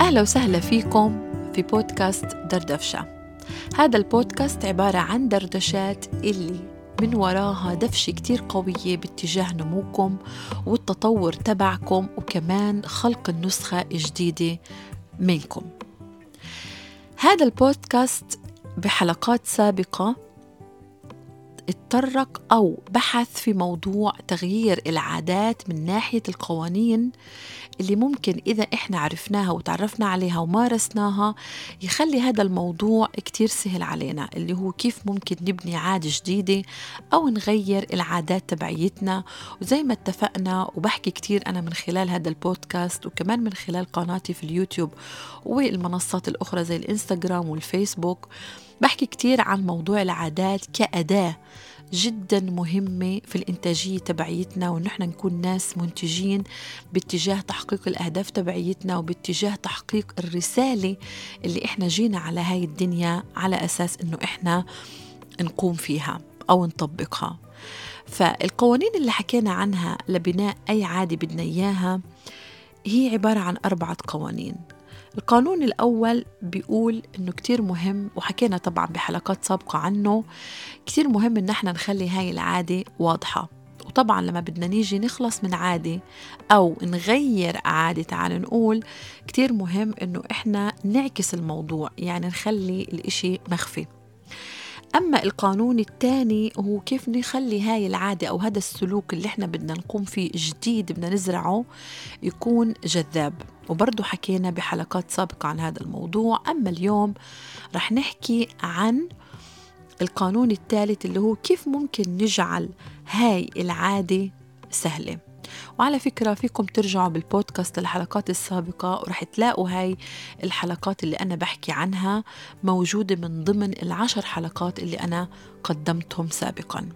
أهلا وسهلا فيكم في بودكاست دردفشة. هذا البودكاست عبارة عن دردشات اللي من وراها دفشة كتير قوية باتجاه نموكم والتطور تبعكم وكمان خلق النسخة الجديدة منكم. هذا البودكاست بحلقات سابقة اتطرق أو بحث في موضوع تغيير العادات من ناحية القوانين اللي ممكن إذا إحنا عرفناها وتعرفنا عليها ومارسناها يخلي هذا الموضوع كتير سهل علينا اللي هو كيف ممكن نبني عادة جديدة أو نغير العادات تبعيتنا. وزي ما اتفقنا وبحكي كتير أنا من خلال هذا البودكاست وكمان من خلال قناتي في اليوتيوب والمنصات الأخرى زي الإنستغرام والفيسبوك بحكي كتير عن موضوع العادات كأداة. جدا مهمة في الإنتاجية تبعيتنا ونحن نكون ناس منتجين باتجاه تحقيق الأهداف تبعيتنا وباتجاه تحقيق الرسالة اللي إحنا جينا على هاي الدنيا على أساس إنه إحنا نقوم فيها أو نطبقها. فالقوانين اللي حكينا عنها لبناء أي عادة بدنا إياها هي عبارة عن أربعة قوانين. القانون الأول بيقول إنه كتير مهم وحكينا طبعا بحلقات سابقة عنه كتير مهم إن إحنا نخلي هاي العادة واضحة. وطبعا لما بدنا نيجي نخلص من عادة أو نغير عادة تعال نقول كتير مهم إنه إحنا نعكس الموضوع يعني نخلي الإشي مخفي. أما القانون الثاني هو كيف نخلي هاي العادة أو هذا السلوك اللي إحنا بدنا نقوم فيه جديد بدنا نزرعه يكون جذاب. وبرضه حكينا بحلقات سابقة عن هذا الموضوع. أما اليوم رح نحكي عن القانون الثالث اللي هو كيف ممكن نجعل هاي العادة سهلة. وعلى فكرة فيكم ترجعوا بالبودكاست للحلقات السابقة ورح تلاقوا هاي الحلقات اللي أنا بحكي عنها موجودة من ضمن العشر حلقات اللي أنا قدمتهم سابقا.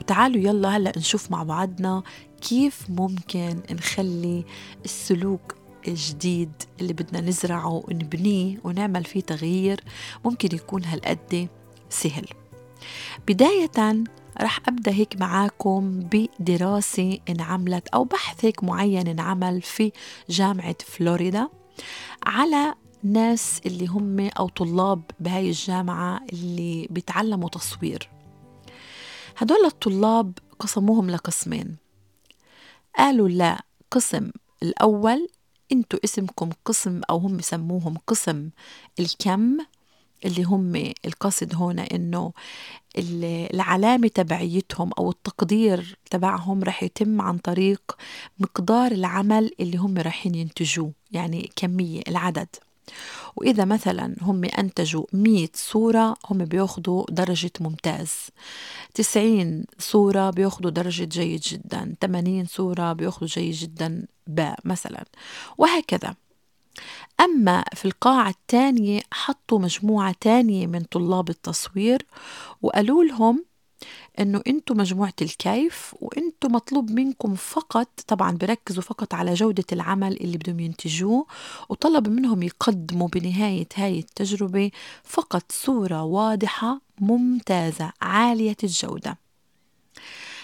وتعالوا يلا هلأ نشوف مع بعضنا كيف ممكن نخلي السلوك الجديد اللي بدنا نزرعه ونبنيه ونعمل فيه تغيير ممكن يكون هالقد سهل. بداية رح أبدأ هيك معاكم بدراسة انعملت أو بحث هيك معين انعمل في جامعة فلوريدا على ناس اللي هم أو طلاب بهاي الجامعة اللي بيتعلموا تصوير. هدول الطلاب قسموهم لقسمين. قالوا لا قسم الأول أنتوا اسمكم قسم أو هم سموهم قسم الكم اللي هم القصد هنا إنه العلامة تبعيتهم أو التقدير تبعهم رح يتم عن طريق مقدار العمل اللي هم رايحين ينتجوه يعني كمية العدد. وإذا مثلا هم أنتجوا 100 صورة هم بياخدوا درجة ممتاز. 90 صورة بياخدوا درجة جيد جدا. 80 صورة بياخدوا جيد جدا باء مثلا. وهكذا. أما في القاعة الثانية حطوا مجموعة تانية من طلاب التصوير وقالوا لهم إنه أنتم مجموعة الكيف وأنتم مطلوب منكم فقط طبعا بركزوا فقط على جودة العمل اللي بدهم ينتجوه وطلب منهم يقدموا بنهاية هاي التجربة فقط صورة واضحة ممتازة عالية الجودة.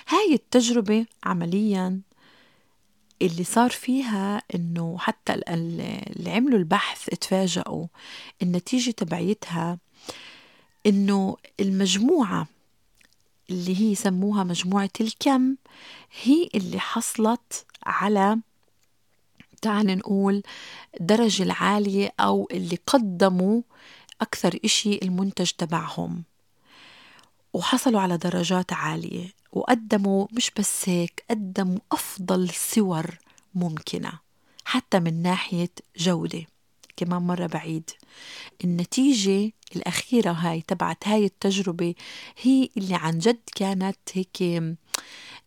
هاي التجربة عمليا اللي صار فيها إنه حتى اللي عملوا البحث اتفاجئوا النتيجة تبعيتها إنه المجموعة اللي هي سموها مجموعة الكم هي اللي حصلت على تعال نقول الدرجة العالية أو اللي قدموا أكثر إشي المنتج تبعهم. وحصلوا على درجات عالية. وقدموا مش بس هيك قدموا أفضل صور ممكنة حتى من ناحية جودة كمان مرة بعيد. النتيجة الأخيرة هاي تبعت هاي التجربة هي اللي عن جد كانت هيك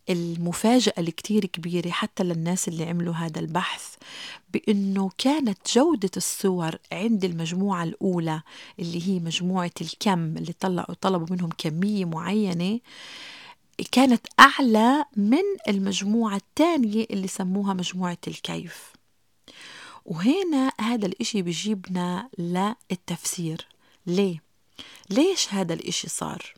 المفاجأة الكتير كبيرة حتى للناس اللي عملوا هذا البحث بأنه كانت جودة الصور عند المجموعة الأولى اللي هي مجموعة الكم اللي طلعوا طلبوا منهم كمية معينة كانت أعلى من المجموعة الثانية اللي سموها مجموعة الكيف وهنا هذا الإشي بيجيبنا للتفسير ليه؟ ليش هذا الإشي صار؟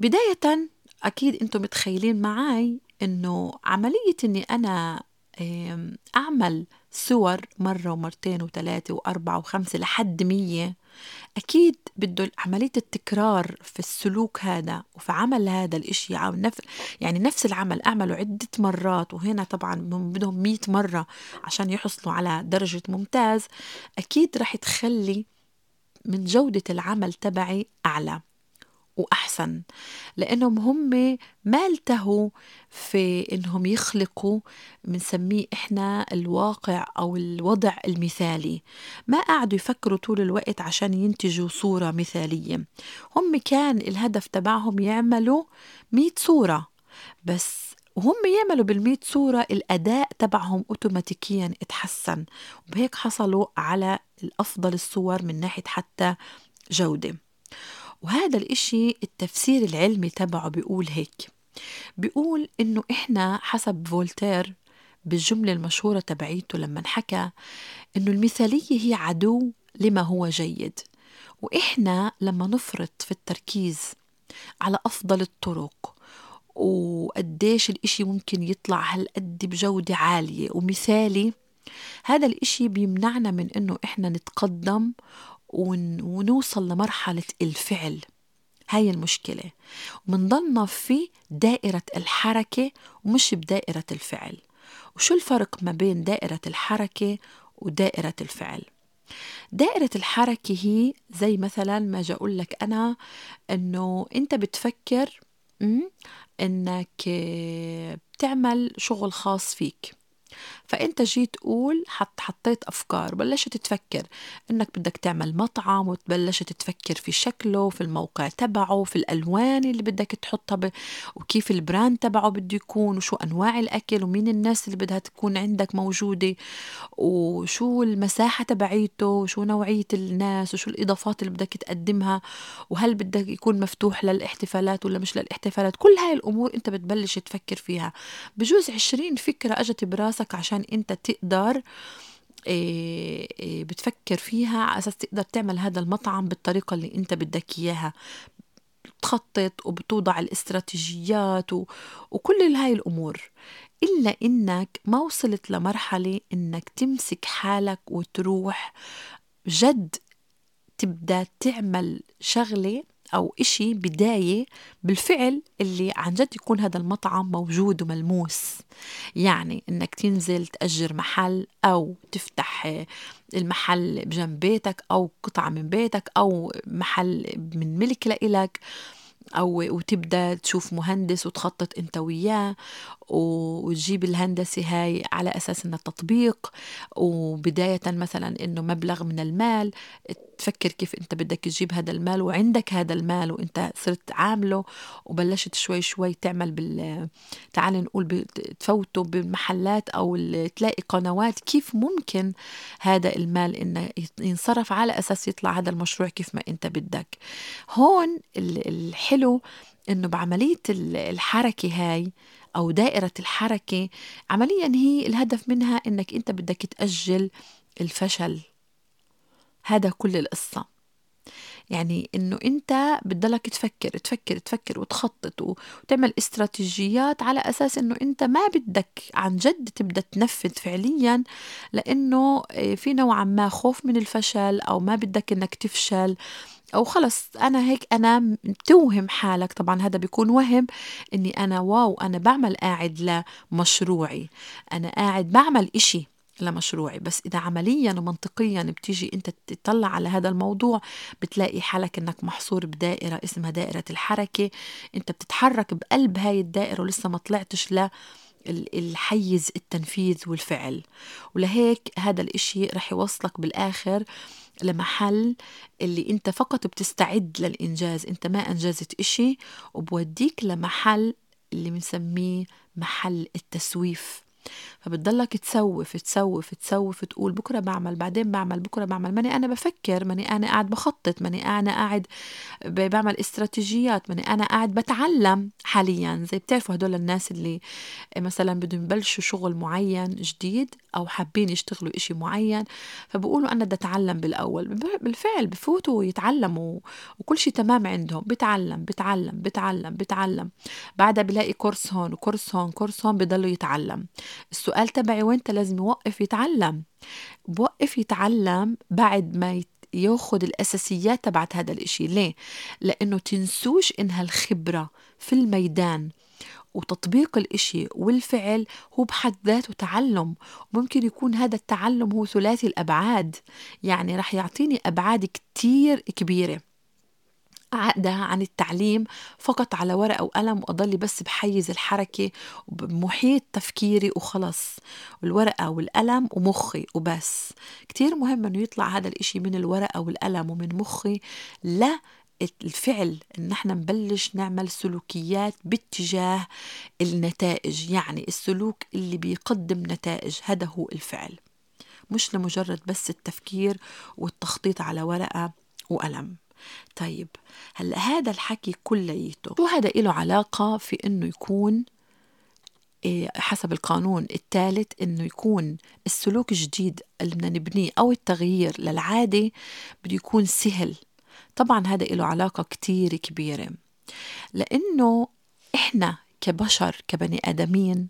بداية أكيد أنتم متخيلين معي إنه عملية إني أنا أعمل صور مرة ومرتين وثلاثة وأربعة وخمسة لحد مية أكيد بده عملية التكرار في السلوك هذا وفي عمل هذا الإشي يعني نفس العمل أعمله عدة مرات وهنا طبعا بدهم مية مرة عشان يحصلوا على درجة ممتاز أكيد رح تخلي من جودة العمل تبعي أعلى. وأحسن لأنهم هم ما التهوا في إنهم يخلقوا بنسميه إحنا الواقع أو الوضع المثالي. ما قعدوا يفكروا طول الوقت عشان ينتجوا صورة مثالية. هم كان الهدف تبعهم يعملوا مئة صورة بس وهم يعملوا بالمئة صورة الأداء تبعهم أوتوماتيكيا اتحسن. وبهيك حصلوا على الأفضل الصور من ناحية حتى جودة. وهذا الإشي التفسير العلمي تبعه بيقول هيك. بيقول إنه إحنا حسب فولتير بالجملة المشهورة تبعيته لما حكى إنه المثالية هي عدو لما هو جيد. وإحنا لما نفرط في التركيز على أفضل الطرق وقديش الإشي ممكن يطلع هالقد بجودة عالية ومثالي هذا الإشي بيمنعنا من إنه إحنا نتقدم ونوصل لمرحلة الفعل. هاي المشكلة. ومنضلنا في دائرة الحركة ومش بدائرة الفعل. وشو الفرق ما بين دائرة الحركة ودائرة الفعل؟ دائرة الحركة هي زي مثلا ما جا أقول لك أنا إنه أنت بتفكر إنك بتعمل شغل خاص فيك. فأنت جيت تقول حط حطيت أفكار بلشت تفكر إنك بدك تعمل مطعم وتبلشت تفكر في شكله في الموقع تبعه في الألوان اللي بدك تحطها ب... وكيف البراند تبعه بده يكون وشو أنواع الأكل ومين الناس اللي بدها تكون عندك موجودة وشو المساحة تبعيته وشو نوعية الناس وشو الإضافات اللي بدك تقدمها وهل بدك يكون مفتوح للاحتفالات ولا مش للاحتفالات. كل هاي الأمور أنت بتبلش تفكر فيها. بجوز عشرين فكرة أجت براسك راسك عشان انت تقدر إيه إيه بتفكر فيها على أساس تقدر تعمل هذا المطعم بالطريقة اللي انت بدك إياها. بتخطط وبتوضع الاستراتيجيات و... وكل هاي الأمور. إلا إنك ما وصلت لمرحلة إنك تمسك حالك وتروح جد تبدأ تعمل شغلة أو إشي بداية بالفعل اللي عن جد يكون هذا المطعم موجود وملموس. يعني إنك تنزل تأجر محل أو تفتح المحل بجنب بيتك أو قطعة من بيتك أو محل من ملك لإلك أو وتبدأ تشوف مهندس وتخطط أنت وياه. وتجيب الهندسة هاي على أساس إنها تطبيق وبداية مثلا إنه مبلغ من المال تفكر كيف أنت بدك تجيب هذا المال وعندك هذا المال وأنت صرت عامله وبلشت شوي شوي تعمل بال تعال نقول تفوته بالمحلات أو تلاقي قنوات كيف ممكن هذا المال إنه ينصرف على أساس يطلع هذا المشروع كيف ما أنت بدك. هون الحلو إنه بعملية الحركة هاي أو دائرة الحركة عمليا هي الهدف منها إنك أنت بدك تأجل الفشل. هذا كل القصة. يعني إنه أنت بتضلك تفكر تفكر تفكر وتخطط وتعمل استراتيجيات على أساس إنه أنت ما بدك عن جد تبدأ تنفذ فعليا لإنه آه، في نوعا ما خوف من الفشل أو ما بدك إنك تفشل. أو خلص أنا هيك أنا توهم حالك. طبعا هذا بيكون وهم إني أنا واو أنا بعمل قاعد لمشروعي. أنا قاعد بعمل إشي لمشروعي. بس إذا عمليا ومنطقيا بتيجي أنت تطلع على هذا الموضوع بتلاقي حالك أنك محصور بدائرة اسمها دائرة الحركة. أنت بتتحرك بقلب هاي الدائرة ولسه ما طلعتش ل الحيز التنفيذ والفعل. ولهيك هذا الإشي رح يوصلك بالآخر لمحل اللي انت فقط بتستعد للإنجاز انت ما أنجزت إشي وبوديك لمحل اللي بنسميه محل التسويف. فبتضلك تسوف تسوف تسوف تقول بكرة بعمل بعدين بعمل بكرة بعمل. ماني أنا بفكر ماني أنا قاعد بخطط ماني أنا قاعد بعمل استراتيجيات ماني أنا قاعد بتعلم حاليا. زي بتعرفوا هدول الناس اللي مثلا بدهم يبلشوا شغل معين جديد أو حابين يشتغلوا إشي معين فبقولوا أنا بدي أتعلم بالأول. بالفعل بفوتوا يتعلموا وكل شيء تمام عندهم. بتعلم بتعلم بتعلم بتعلم. بعدها بلاقي كورس هون وكورس هون كورس هون بضلوا يتعلم. السؤال تبعي وانت لازم يوقف يتعلم. بوقف يتعلم بعد ما ياخد الأساسيات تبعت هذا الإشي. ليه؟ لأنه تنسوش إنها الخبرة في الميدان وتطبيق الإشي والفعل هو بحد ذاته تعلم. ممكن يكون هذا التعلم هو ثلاثي الأبعاد. يعني رح يعطيني أبعاد كتير كبيرة. عقدة عن التعليم فقط على ورقة وقلم وأضلي بس بحيز الحركة وبمحيط تفكيري وخلص. الورقة والقلم ومخي وبس. كتير مهم أنه يطلع هذا الإشي من الورقة والقلم ومن مخي لا الفعل. إن إحنا نبلش نعمل سلوكيات باتجاه النتائج يعني السلوك اللي بيقدم نتائج. هذا هو الفعل. مش لمجرد بس التفكير والتخطيط على ورقة وقلم. طيب هلا هذا الحكي كليته؟ شو هذا له علاقة في إنه يكون إيه، حسب القانون الثالث إنه يكون السلوك الجديد اللي بدنا نبنيه أو التغيير للعادة بده يكون سهل. طبعا هذا له علاقة كتير كبيرة. لأنه إحنا كبشر كبني آدمين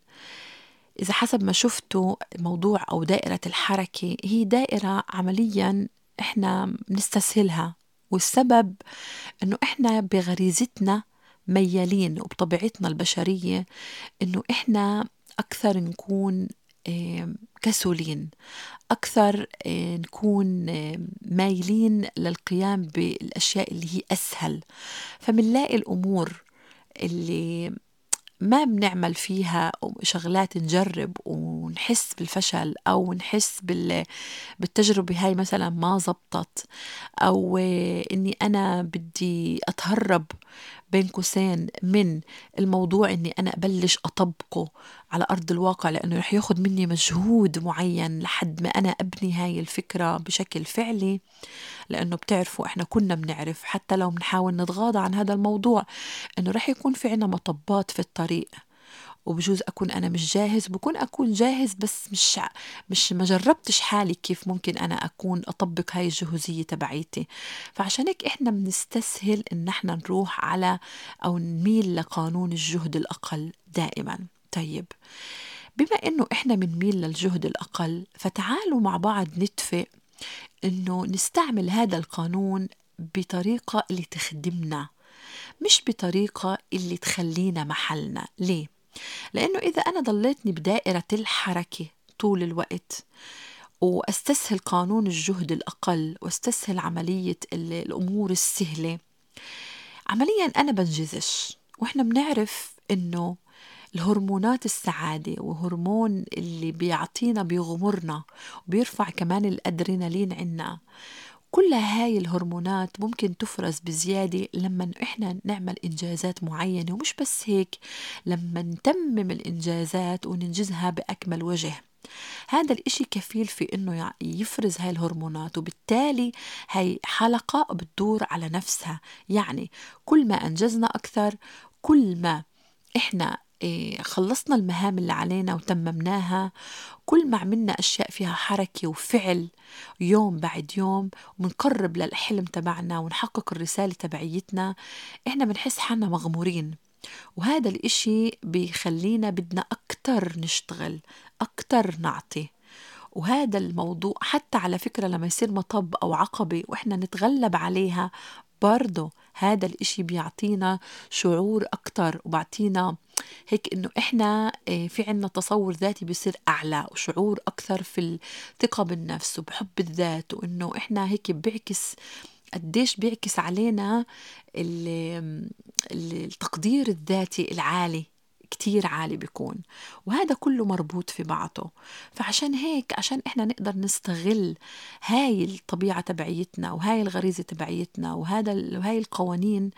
إذا حسب ما شفتوا موضوع أو دائرة الحركة هي دائرة عمليا إحنا بنستسهلها. والسبب إنه إحنا بغريزتنا ميالين وبطبيعتنا البشرية إنه إحنا أكثر نكون كسولين أكثر آه، نكون مايلين للقيام بالأشياء اللي هي أسهل. فمنلاقي الأمور اللي ما بنعمل فيها شغلات نجرب ونحس بالفشل أو نحس بالتجربة هاي مثلا ما زبطت أو إني أنا بدي أتهرب بين قوسين من الموضوع إني أنا أبلش أطبقه على أرض الواقع لأنه رح ياخد مني مجهود معين لحد ما أنا أبني هاي الفكرة بشكل فعلي لأنه بتعرفوا إحنا كنا بنعرف حتى لو بنحاول نتغاضى عن هذا الموضوع إنه رح يكون في عنا مطبات في الطريق. وبجوز أكون أنا مش جاهز بكون أكون جاهز بس مش مش ما جربتش حالي كيف ممكن أنا أكون أطبق هاي الجهوزية تبعيتي. فعشان هيك إحنا بنستسهل إن إحنا نروح على أو نميل لقانون الجهد الأقل دائما. طيب بما إنه إحنا بنميل للجهد الأقل فتعالوا مع بعض نتفق إنه نستعمل هذا القانون بطريقة اللي تخدمنا مش بطريقة اللي تخلينا محلنا. ليه؟ لأنه إذا أنا ضليتني بدائرة الحركة طول الوقت وأستسهل قانون الجهد الأقل وأستسهل عملية الأمور السهلة عمليا أنا بنجزش. وإحنا بنعرف إنه الهرمونات السعادة وهرمون اللي بيعطينا بيغمرنا وبيرفع كمان الأدرينالين عنا كل هاي الهرمونات ممكن تفرز بزيادة لما إحنا نعمل إنجازات معينة ومش بس هيك لما نتمم الإنجازات وننجزها بأكمل وجه. هذا الإشي كفيل في إنه يفرز هاي الهرمونات وبالتالي هاي حلقة بتدور على نفسها. يعني كل ما أنجزنا أكثر كل ما إحنا خلصنا المهام اللي علينا وتممناها. كل ما عملنا أشياء فيها حركة وفعل يوم بعد يوم ونقرب للحلم تبعنا ونحقق الرسالة تبعيتنا إحنا بنحس حالنا مغمورين. وهذا الإشي بيخلينا بدنا أكتر نشتغل أكتر نعطي. وهذا الموضوع حتى على فكرة لما يصير مطب أو عقبة وإحنا نتغلب عليها برضه هذا الإشي بيعطينا شعور أكتر وبعطينا هيك إنه إحنا آه، في عنا تصور ذاتي بيصير أعلى وشعور أكثر في الثقة بالنفس وبحب الذات وإنه إحنا هيك بيعكس قديش بيعكس علينا التقدير الذاتي العالي. كتير عالي بيكون وهذا كله مربوط في بعضه. فعشان هيك عشان إحنا نقدر نستغل هاي الطبيعة تبعيتنا وهاي الغريزة تبعيتنا وهذا وهاي القوانين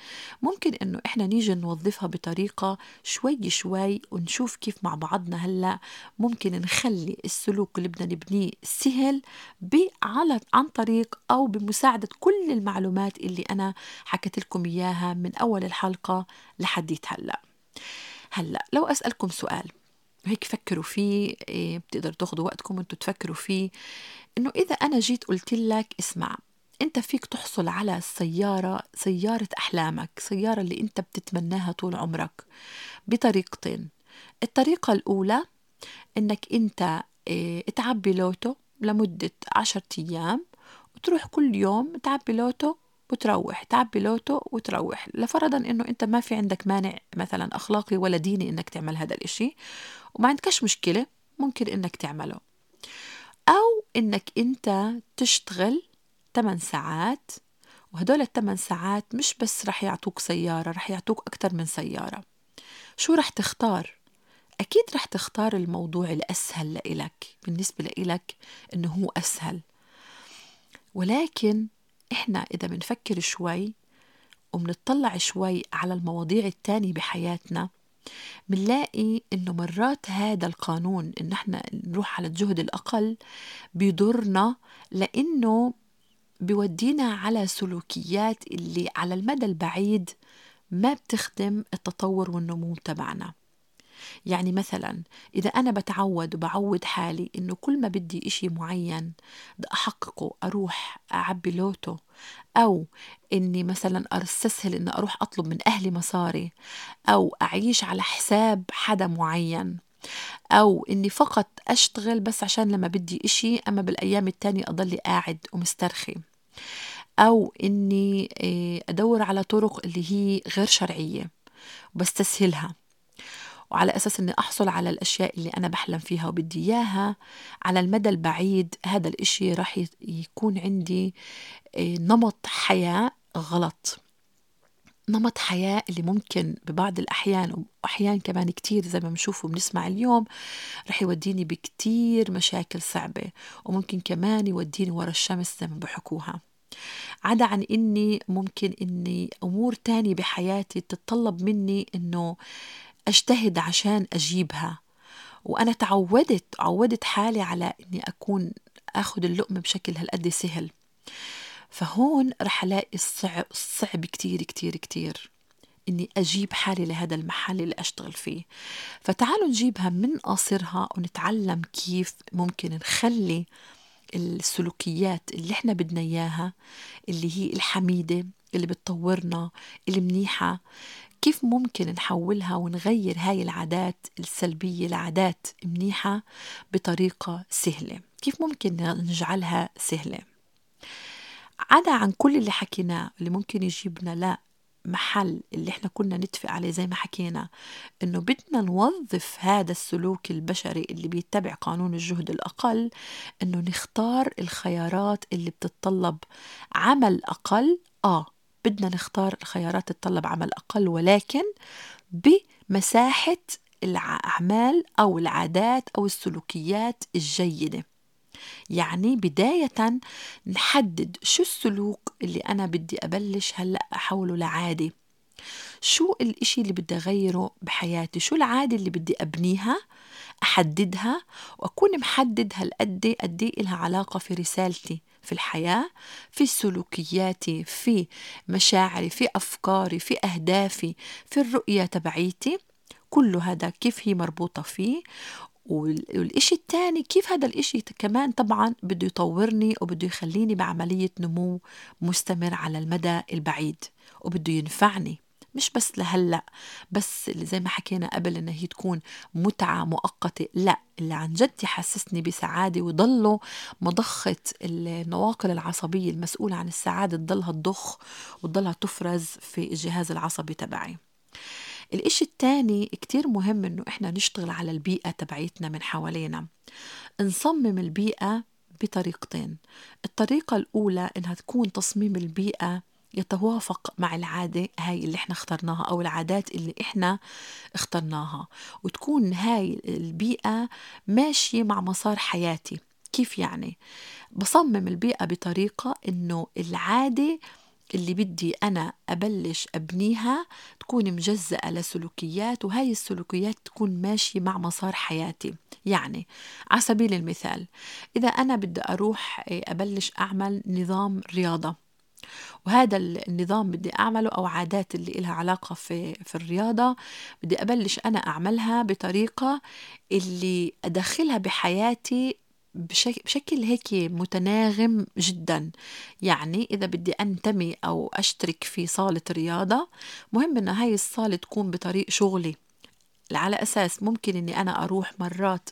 ممكن إنه إحنا نيجي نوظفها بطريقة شوي شوي ونشوف كيف مع بعضنا هلأ ممكن نخلي السلوك اللي بدنا نبنيه سهل على عن طريق أو بمساعدة كل المعلومات اللي أنا حكيت لكم إياها من أول الحلقة لحديت هلأ. هلا لو أسألكم سؤال هيك فكروا فيه إيه بتقدروا تاخذوا وقتكم وأنتم تفكروا فيه إنه إذا أنا جيت قلت لك اسمع أنت فيك تحصل على السيارة سيارة أحلامك سيارة اللي أنت بتتمناها طول عمرك بطريقتين. الطريقة الأولى إنك أنت إيه تعبي لوتو لمدة عشرة أيام وتروح كل يوم تعبي لوتو وتروح تعبي لوتو وتروح. لفرضا إنه أنت ما في عندك مانع مثلا أخلاقي ولا ديني إنك تعمل هذا الإشي وما عندكش مشكلة ممكن إنك تعمله. أو إنك أنت تشتغل 8 ساعات وهدول الثمان ساعات مش بس رح يعطوك سيارة رح يعطوك أكتر من سيارة. شو رح تختار؟ أكيد رح تختار الموضوع الأسهل لإلك بالنسبة لإلك إنه هو أسهل. ولكن إحنا إذا بنفكر شوي وبنطلع شوي على المواضيع التانية بحياتنا بنلاقي إنه مرات هذا القانون إن إحنا نروح على الجهد الأقل بيضرنا لأنه بيودينا على سلوكيات اللي على المدى البعيد ما بتخدم التطور والنمو تبعنا. يعني مثلا إذا أنا بتعود وبعود حالي إنه كل ما بدي إشي معين بدي أحققه أروح أعبي لوتو أو إني مثلا أستسهل إني أروح أطلب من أهلي مصاري أو أعيش على حساب حدا معين أو إني فقط أشتغل بس عشان لما بدي إشي أما بالأيام التانية أضلي قاعد ومسترخي. أو إني آه، أدور على طرق اللي هي غير شرعية وبستسهلها. وعلى أساس أني أحصل على الأشياء اللي أنا بحلم فيها وبدي إياها. على المدى البعيد هذا الإشي راح يكون عندي آه، نمط حياة غلط. نمط حياة اللي ممكن ببعض الأحيان وأحيان كمان كتير زي ما بنشوف وبنسمع اليوم رح يوديني بكتير مشاكل صعبة وممكن كمان يوديني ورا الشمس زي ما بحكوها. عدا عن إني ممكن إني أمور تانية بحياتي تتطلب مني إنه أجتهد عشان أجيبها. وأنا تعودت عودت حالي على إني أكون أخذ اللقمة بشكل هالقد سهل. فهون رح ألاقي الصعب, كتير كتير كتير. إني أجيب حالي لهذا المحل اللي أشتغل فيه. فتعالوا نجيبها من قصرها ونتعلم كيف ممكن نخلي السلوكيات اللي إحنا بدنا إياها اللي هي الحميدة اللي بتطورنا المنيحه كيف ممكن نحولها ونغير هاي العادات السلبية لعادات منيحة بطريقة سهلة؟ كيف ممكن نجعلها سهلة؟ عدا عن كل اللي حكيناه اللي ممكن يجيبنا لا محل اللي إحنا كنا نتفق عليه زي ما حكينا إنه بدنا نوظف هذا السلوك البشري اللي بيتبع قانون الجهد الأقل إنه نختار الخيارات اللي بتتطلب عمل أقل. آه بدنا نختار الخيارات تتطلب عمل أقل ولكن بمساحة الأعمال أو العادات أو السلوكيات الجيدة. يعني بداية نحدد شو السلوك اللي أنا بدي أبلش هلأ أحوله لعادة. شو الإشي اللي بدي أغيره بحياتي؟ شو العادة اللي بدي أبنيها أحددها وأكون محدد هالقد قد إلها علاقة في رسالتي؟ في الحياة في سلوكياتي في مشاعري في أفكاري في أهدافي في الرؤية تبعيتي. كل هذا كيف هي مربوطة فيه؟ والإشي الثاني كيف هذا الإشي كمان طبعا بده يطورني وبده يخليني بعملية نمو مستمر على المدى البعيد وبده ينفعني. مش بس لهلأ بس اللي زي ما حكينا قبل انها هي تكون متعة مؤقتة لأ اللي عن جد يحسسني بسعادة وضله مضخة النواقل العصبية المسؤولة عن السعادة تضلها تضخ وتضلها تفرز في الجهاز العصبي تبعي. الإشي التاني كتير مهم إنه إحنا نشتغل على البيئة تبعيتنا من حوالينا. نصمم البيئة بطريقتين. الطريقة الأولى إنها تكون تصميم البيئة يتوافق مع العادة هاي اللي إحنا اخترناها أو العادات اللي إحنا اخترناها. وتكون هاي البيئة ماشية مع مسار حياتي. كيف يعني؟ بصمم البيئة بطريقة إنه العادة اللي بدي أنا أبلش أبنيها تكون مجزأة لسلوكيات وهاي السلوكيات تكون ماشية مع مسار حياتي. يعني على سبيل المثال إذا أنا بدي أروح أبلش أعمل نظام رياضة وهذا النظام بدي أعمله أو عادات اللي إلها علاقة في, في الرياضة بدي أبلش أنا أعملها بطريقة اللي أدخلها بحياتي بشكل هيك متناغم جدا. يعني إذا بدي أنتمي أو أشترك في صالة رياضة مهم إنه هاي الصالة تكون بطريق شغلي. على أساس ممكن إني أنا أروح مرات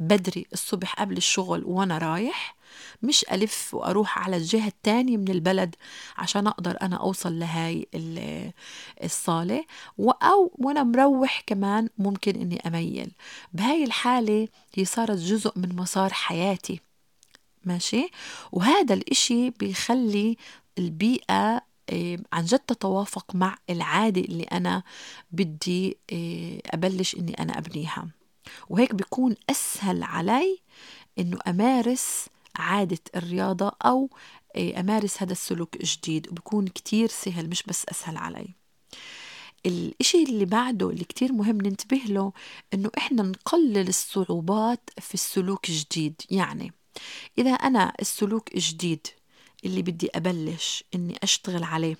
بدري الصبح قبل الشغل وأنا رايح مش ألف وأروح على الجهة التانية من البلد عشان أقدر أنا أوصل لهاي الصالة. أو وأنا مروح كمان ممكن إني أميل. بهاي الحالة هي صارت جزء من مسار حياتي. ماشي؟ وهذا الإشي بيخلي البيئة عن جد تتوافق مع العادة اللي أنا بدي آه، أبلش إني أنا أبنيها. وهيك بيكون أسهل علي إنه أمارس عادة الرياضة أو آه، أمارس هذا السلوك الجديد وبكون كتير سهل مش بس أسهل علي. الإشي اللي بعده اللي كتير مهم ننتبه له إنه إحنا نقلل الصعوبات في السلوك الجديد يعني إذا أنا السلوك الجديد اللي بدي أبلش إني أشتغل عليه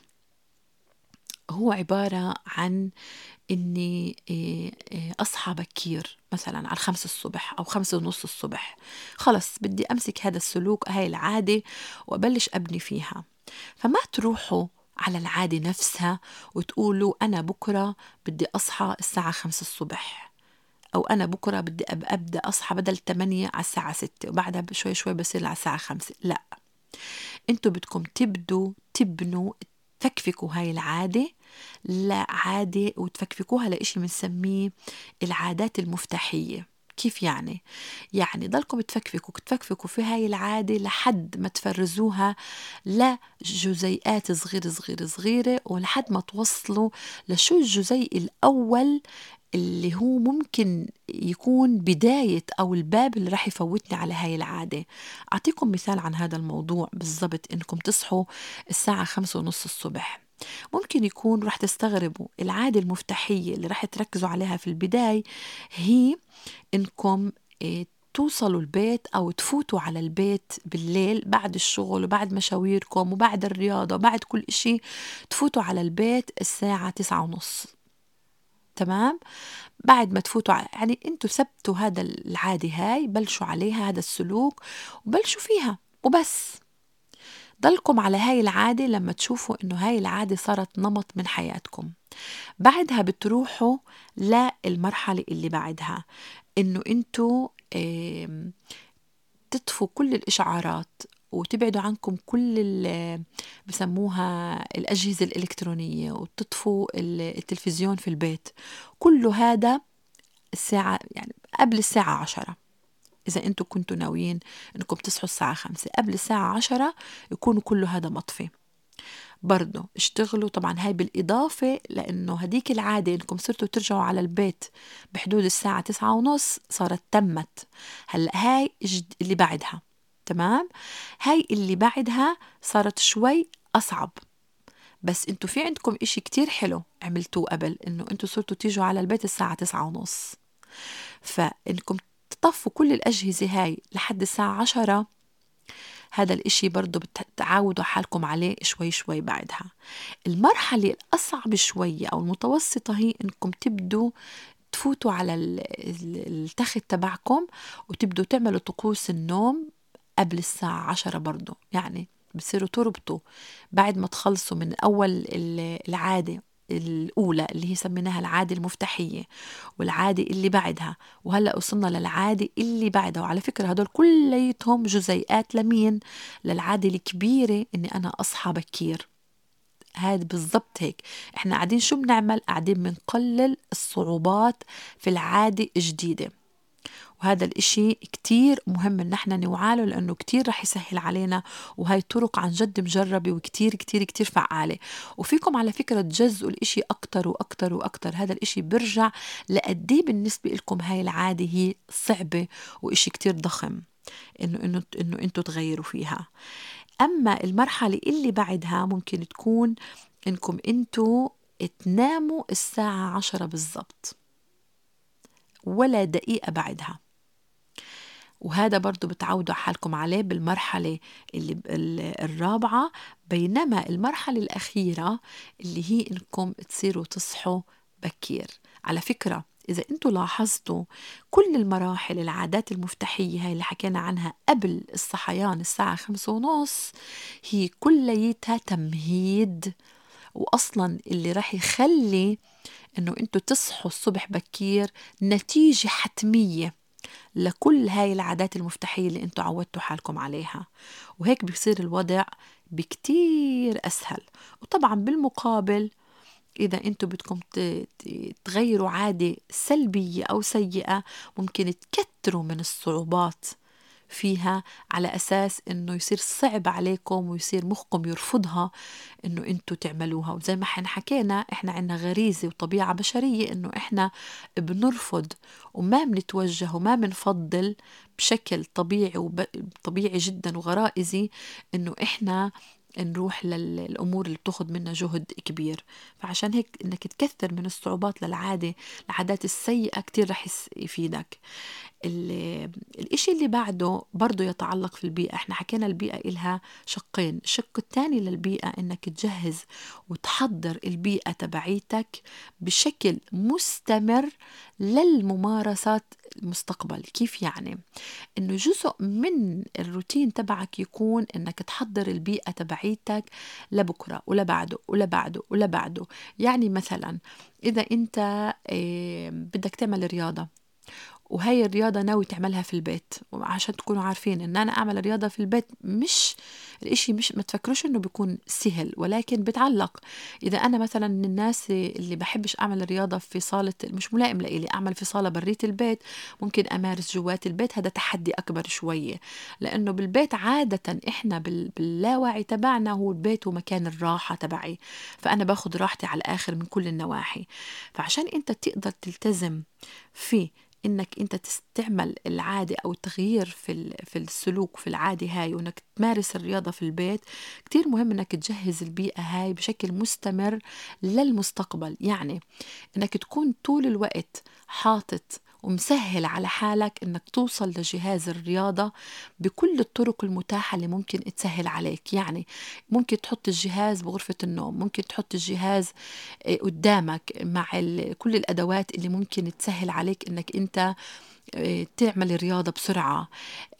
هو عبارة عن إني آه، آه، أصحى بكير مثلا على الخمس الصبح أو خمسة ونص الصبح. خلص بدي أمسك هذا السلوك هاي العادة وأبلش أبني فيها. فما تروحوا على العادة نفسها وتقولوا أنا بكرة بدي أصحى الساعة خمسة الصبح أو أنا بكرة بدي أبدأ أصحى بدل 8 على الساعة ستة وبعدها شوي شوي بصير على الساعة خمسة. لا أنتوا بدكم تبدوا تبنوا تفكفكوا هاي العادة لعادة وتفكفكوها لإشي بنسميه العادات المفتاحية. كيف يعني؟ يعني ضلكم تفكفكوا تفكفكوا في هاي العادة لحد ما تفرزوها لجزيئات صغيرة صغيرة صغيرة ولحد ما توصلوا لشو الجزيء الأول اللي هو ممكن يكون بداية أو الباب اللي راح يفوتني على هاي العادة. أعطيكم مثال عن هذا الموضوع بالضبط إنكم تصحوا الساعة خمسة ونص الصبح. ممكن يكون راح تستغربوا العادة المفتاحية اللي راح تركزوا عليها في البداية هي إنكم آه، توصلوا البيت أو تفوتوا على البيت بالليل بعد الشغل وبعد مشاويركم وبعد الرياضة وبعد كل إشي تفوتوا على البيت الساعة تسعة ونص. تمام؟ بعد ما تفوتوا يعني أنتوا ثبتوا هذا العادة هاي بلشوا عليها هذا السلوك وبلشوا فيها وبس. ضلكم على هاي العادة لما تشوفوا إنه هاي العادة صارت نمط من حياتكم. بعدها بتروحوا للمرحلة اللي بعدها إنه إنتوا تطفوا كل الإشعارات وتبعدوا عنكم كل اللي بسموها الأجهزة الإلكترونية وتطفوا التلفزيون في البيت. كل هذا الساعة يعني قبل الساعة عشرة. إذا أنتم كنتوا ناويين أنكم تصحوا الساعة خمسة قبل الساعة عشرة يكون كل هذا مطفي. برضه اشتغلوا طبعا هاي بالإضافة لأنه هديك العادة إنكم صرتوا ترجعوا على البيت بحدود الساعة تسعة ونص صارت تمت. هلأ هاي اللي بعدها تمام؟ هاي اللي بعدها صارت شوي أصعب. بس أنتوا في عندكم إشي كتير حلو عملتوه قبل إنه أنتوا صرتوا تيجوا على البيت الساعة تسعة ونص. فإنكم تطفوا كل الأجهزة هاي لحد الساعة عشرة. هذا الإشي برضو بتعودوا حالكم عليه شوي شوي بعدها. المرحلة الأصعب شوية أو المتوسطة هي إنكم تبدوا تفوتوا على التخت تبعكم وتبدوا تعملوا طقوس النوم قبل الساعة عشرة برضو. يعني بصيروا تربطوا بعد ما تخلصوا من أول العادة. الأولى اللي هي سميناها العادة المفتاحية والعادة اللي بعدها وهلأ وصلنا للعادة اللي بعدها. وعلى فكرة هدول كليتهم جزيئات لمين؟ للعادة الكبيرة إني أنا أصحى بكير. هذا بالضبط هيك. إحنا قاعدين شو بنعمل؟ قاعدين بنقلل الصعوبات في العادة الجديدة. وهذا الإشي كتير مهم إن إحنا نوعاله لأنه كتير رح يسهل علينا وهاي طرق عن جد مجربة وكتير كتير كتير فعالة. وفيكم على فكرة تجزئوا الإشي أكتر وأكتر وأكتر. هذا الإشي برجع لقديه بالنسبة لكم هاي العادة هي صعبة وإشي كتير ضخم إنه إنه إنه أنتوا تغيروا فيها. أما المرحلة اللي بعدها ممكن تكون إنكم أنتوا تناموا الساعة عشرة بالضبط ولا دقيقة بعدها. وهذا برضو بتعودوا حالكم عليه بالمرحلة اللي الرابعة. بينما المرحلة الأخيرة اللي هي إنكم تصيروا تصحوا بكير. على فكرة إذا أنتوا لاحظتوا كل المراحل العادات المفتاحية هاي اللي حكينا عنها قبل الصحيان الساعة خمسة ونص هي كليتها تمهيد. وأصلا اللي راح يخلي إنه أنتوا تصحوا الصبح بكير نتيجة حتمية. لكل هاي العادات المفتاحية اللي أنتوا عودتوا حالكم عليها. وهيك بيصير الوضع بكتير أسهل. وطبعا بالمقابل إذا أنتوا بدكم تغيروا عادة سلبية أو سيئة ممكن تكتروا من الصعوبات فيها على أساس إنه يصير صعب عليكم ويصير مخكم يرفضها إنه أنتوا تعملوها. وزي ما إحنا حكينا إحنا عنا غريزة وطبيعة بشرية إنه إحنا بنرفض وما بنتوجه وما بنفضل بشكل طبيعي وطبيعي جدا وغرائزي إنه إحنا نروح للأمور اللي بتاخد منا جهد كبير. فعشان هيك إنك تكثر من الصعوبات للعادة العادات السيئة كتير رح يفيدك. الإشي اللي بعده برضه يتعلق في البيئة. إحنا حكينا البيئة إلها شقين. الشق الثاني للبيئة إنك تجهز وتحضر البيئة تبعيتك بشكل مستمر للممارسات المستقبل. كيف يعني؟ إنه جزء من الروتين تبعك يكون إنك تحضر البيئة تبعيتك لبكرة ولبعده ولبعده ولبعده. يعني مثلا إذا أنت آه، بدك تعمل رياضة وهي الرياضة ناوي تعملها في البيت وعشان تكونوا عارفين إن أنا أعمل رياضة في البيت مش الإشي مش ما تفكروش إنه بيكون سهل ولكن بتعلق. إذا أنا مثلا من الناس اللي بحبش أعمل رياضة في صالة مش ملائم لإلي أعمل في صالة برية البيت ممكن أمارس جوات البيت هذا تحدي أكبر شوية. لأنه بالبيت عادة إحنا باللاوعي تبعنا هو البيت ومكان الراحة تبعي. فأنا باخذ راحتي على الآخر من كل النواحي. فعشان أنت تقدر تلتزم في إنك أنت تستعمل العادة أو التغيير في في السلوك في العادة هاي وإنك تمارس الرياضة في البيت كتير مهم إنك تجهز البيئة هاي بشكل مستمر للمستقبل. يعني إنك تكون طول الوقت حاطط ومسهل على حالك إنك توصل لجهاز الرياضة بكل الطرق المتاحة اللي ممكن تسهل عليك. يعني ممكن تحط الجهاز بغرفة النوم ممكن تحط الجهاز آه، قدامك مع كل الأدوات اللي ممكن تسهل عليك إنك أنت آه، تعمل رياضة بسرعة.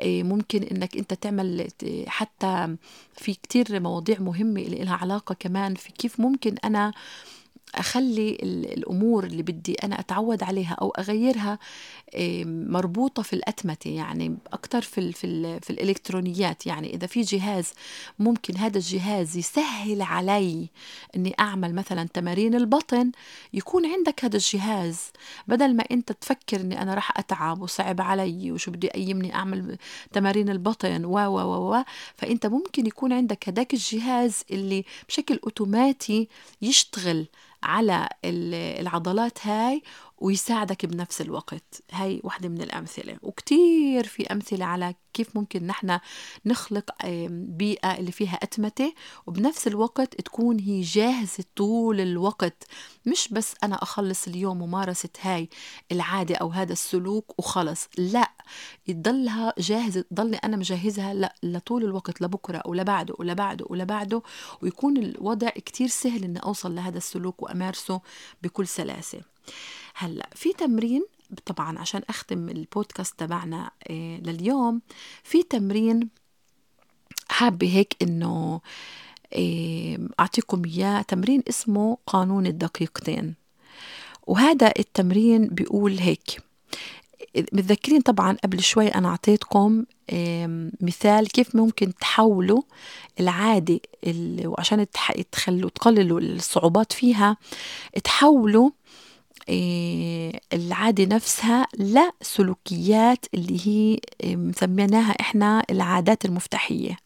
آه، ممكن إنك أنت تعمل حتى في كتير مواضيع مهمة اللي لها علاقة كمان في كيف ممكن أنا أخلي الأمور اللي بدي أنا أتعود عليها أو أغيرها مربوطة في الأتمتة يعني أكثر في, ال في, ال في الإلكترونيات. يعني إذا في جهاز ممكن هذا الجهاز يسهل علي أني أعمل مثلا تمارين البطن يكون عندك هذا الجهاز. بدل ما أنت تفكر أني أنا راح أتعب وصعب علي وشو بدي أيمني أعمل تمارين البطن و و و و فأنت ممكن يكون عندك هذاك الجهاز اللي بشكل أوتوماتي يشتغل. على العضلات هاي ويساعدك بنفس الوقت. هاي واحدة من الأمثلة. وكتير في أمثلة على كيف ممكن نحن نخلق بيئة اللي فيها أتمتة وبنفس الوقت تكون هي جاهزة طول الوقت. مش بس أنا أخلص اليوم ممارسة هاي العادة أو هذا السلوك وخلص. لا يضلها جاهزة ضلني أنا مجهزها لا لطول الوقت لبكرة ولبعده ولبعده ولبعده. ويكون الوضع كتير سهل إني أوصل لهذا السلوك وأمارسه بكل سلاسة. هلأ في تمرين طبعا عشان أختم البودكاست تبعنا آه، لليوم في تمرين حابة هيك إنه آه، أعطيكم إياه تمرين اسمه قانون الدقيقتين. وهذا التمرين بيقول هيك متذكرين طبعا قبل شوي أنا أعطيتكم مثال كيف ممكن تحولوا العادة وعشان تخلوا تقللوا الصعوبات فيها تحولوا العادة نفسها لسلوكيات اللي هي آه، مسميناها إحنا العادات المفتاحية.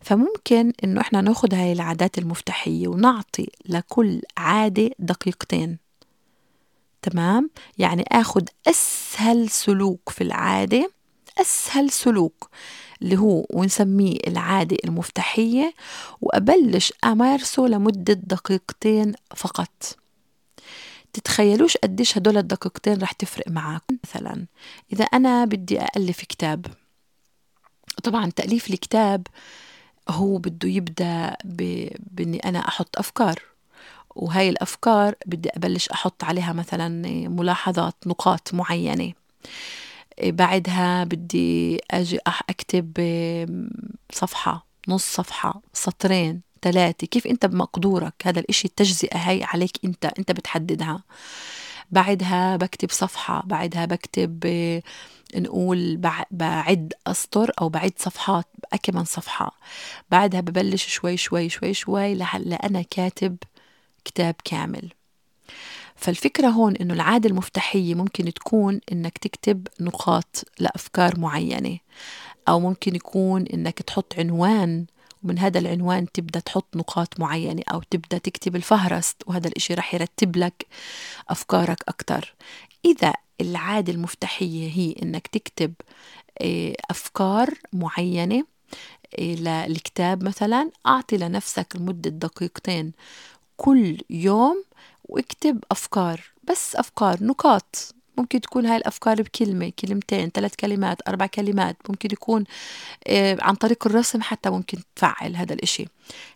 فممكن إنه إحنا ناخد هاي العادات المفتاحية ونعطي لكل عادة دقيقتين. تمام؟ يعني آخد أسهل سلوك في العادة أسهل سلوك اللي هو ونسميه العادة المفتاحية وأبلش أمارسه لمدة دقيقتين فقط. تتخيلوش قديش هدول الدقيقتين رح تفرق معاكم. مثلا إذا أنا بدي أألف كتاب طبعا تأليف الكتاب هو بده يبدأ بإني أنا أحط أفكار وهاي الأفكار بدي أبلش أحط عليها مثلا ملاحظات نقاط معينة. بعدها بدي أجي أكتب صفحة نص صفحة سطرين. ثلاثة كيف أنت بمقدورك هذا الإشي التجزئة هاي عليك أنت أنت بتحددها؟ بعدها بكتب صفحة بعدها بكتب نقول بعد أسطر أو بعد صفحات أكمن صفحة. بعدها ببلش شوي شوي شوي شوي لهلا أنا كاتب كتاب كامل. فالفكرة هون إنه العادة المفتاحية ممكن تكون إنك تكتب نقاط لأفكار معينة أو ممكن يكون إنك تحط عنوان ومن هذا العنوان تبدأ تحط نقاط معينة أو تبدأ تكتب الفهرست وهذا الإشي رح يرتب لك أفكارك أكتر. إذا العادة المفتاحية هي إنك تكتب آه، أفكار معينة آه، للكتاب مثلا أعطي لنفسك لمدة دقيقتين كل يوم واكتب أفكار بس أفكار نقاط. ممكن تكون هاي الأفكار بكلمة كلمتين ثلاث كلمات أربع كلمات ممكن يكون آه، عن طريق الرسم حتى ممكن تفعل هذا الإشي.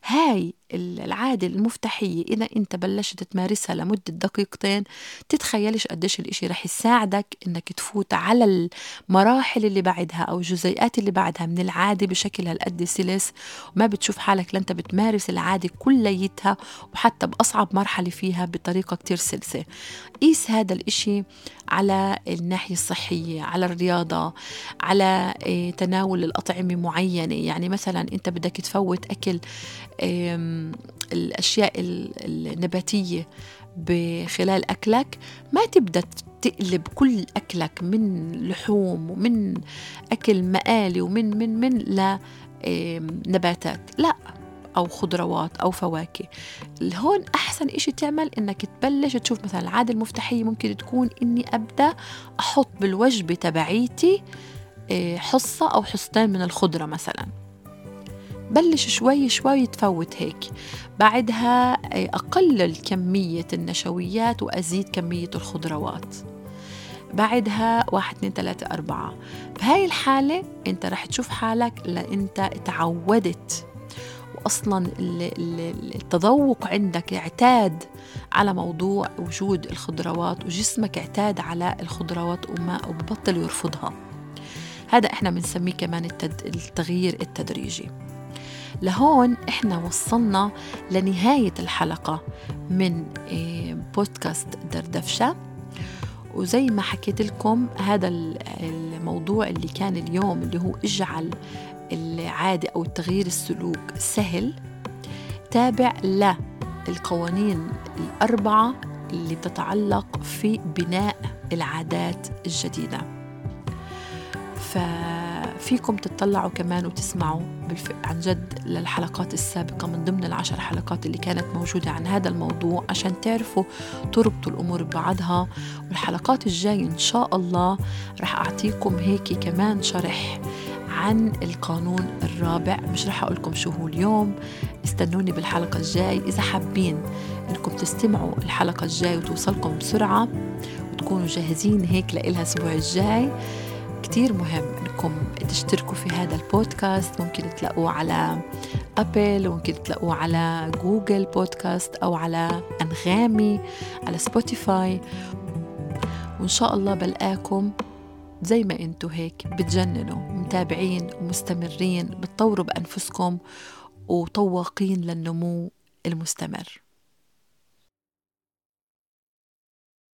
هاي العادة المفتاحية إذا أنت بلشت تمارسها لمدة دقيقتين تتخيلش قديش الإشي رح يساعدك إنك تفوت على المراحل اللي بعدها أو الجزيئات اللي بعدها من العادة بشكل هالقد سلس. وما بتشوف حالك لأنت بتمارس العادة كليتها وحتى بأصعب مرحلة فيها بطريقة كتير سلسة. قيس هذا الإشي على الناحية الصحية على الرياضة على آه، تناول الأطعمة معينة. يعني مثلا أنت بدك تفوت أكل الأشياء النباتية بخلال أكلك ما تبدأ تقلب كل أكلك من لحوم ومن أكل مقالي ومن من من لنباتات لا أو خضروات أو فواكه. هون أحسن إشي تعمل إنك تبلش تشوف مثلا العادة المفتاحية ممكن تكون إني أبدأ أحط بالوجبة تبعيتي آه، حصة أو حصتين من الخضرة مثلا. بلش شوي شوي تفوت هيك. بعدها آه، أقلل كمية النشويات وأزيد كمية الخضروات. بعدها واحد اثنين ثلاثة أربعة. بهاي الحالة أنت رح تشوف حالك لأنت تعودت. وأصلا التذوق عندك اعتاد على موضوع وجود الخضروات وجسمك اعتاد على الخضروات وما وببطل يرفضها. هذا إحنا بنسميه كمان التغيير التدريجي. لهون إحنا وصلنا لنهاية الحلقة من آه، بودكاست دردفشة. وزي ما حكيت لكم هذا الموضوع اللي كان اليوم اللي هو إجعل العادة أو التغيير السلوك سهل تابع للقوانين الأربعة اللي تتعلق في بناء العادات الجديدة. ففيكم تطلعوا كمان وتسمعوا بالف... عن جد للحلقات السابقة من ضمن العشر حلقات اللي كانت موجودة عن هذا الموضوع عشان تعرفوا تربطوا الأمور ببعضها. والحلقات الجاية إن شاء الله رح أعطيكم هيك كمان شرح عن القانون الرابع. مش رح أقول لكم شو هو اليوم استنوني بالحلقة الجاي. إذا حابين إنكم تستمعوا الحلقة الجاي وتوصلكم بسرعة وتكونوا جاهزين هيك لإلها الأسبوع الجاي كتير مهم إنكم تشتركوا في هذا البودكاست. ممكن تلاقوه على أبل وممكن تلاقوه على جوجل بودكاست أو على أنغامي على سبوتيفاي. وإن شاء الله بلقاكم زي ما انتو هيك بتجننوا متابعين ومستمرين بتطوروا بأنفسكم وطواقين للنمو المستمر.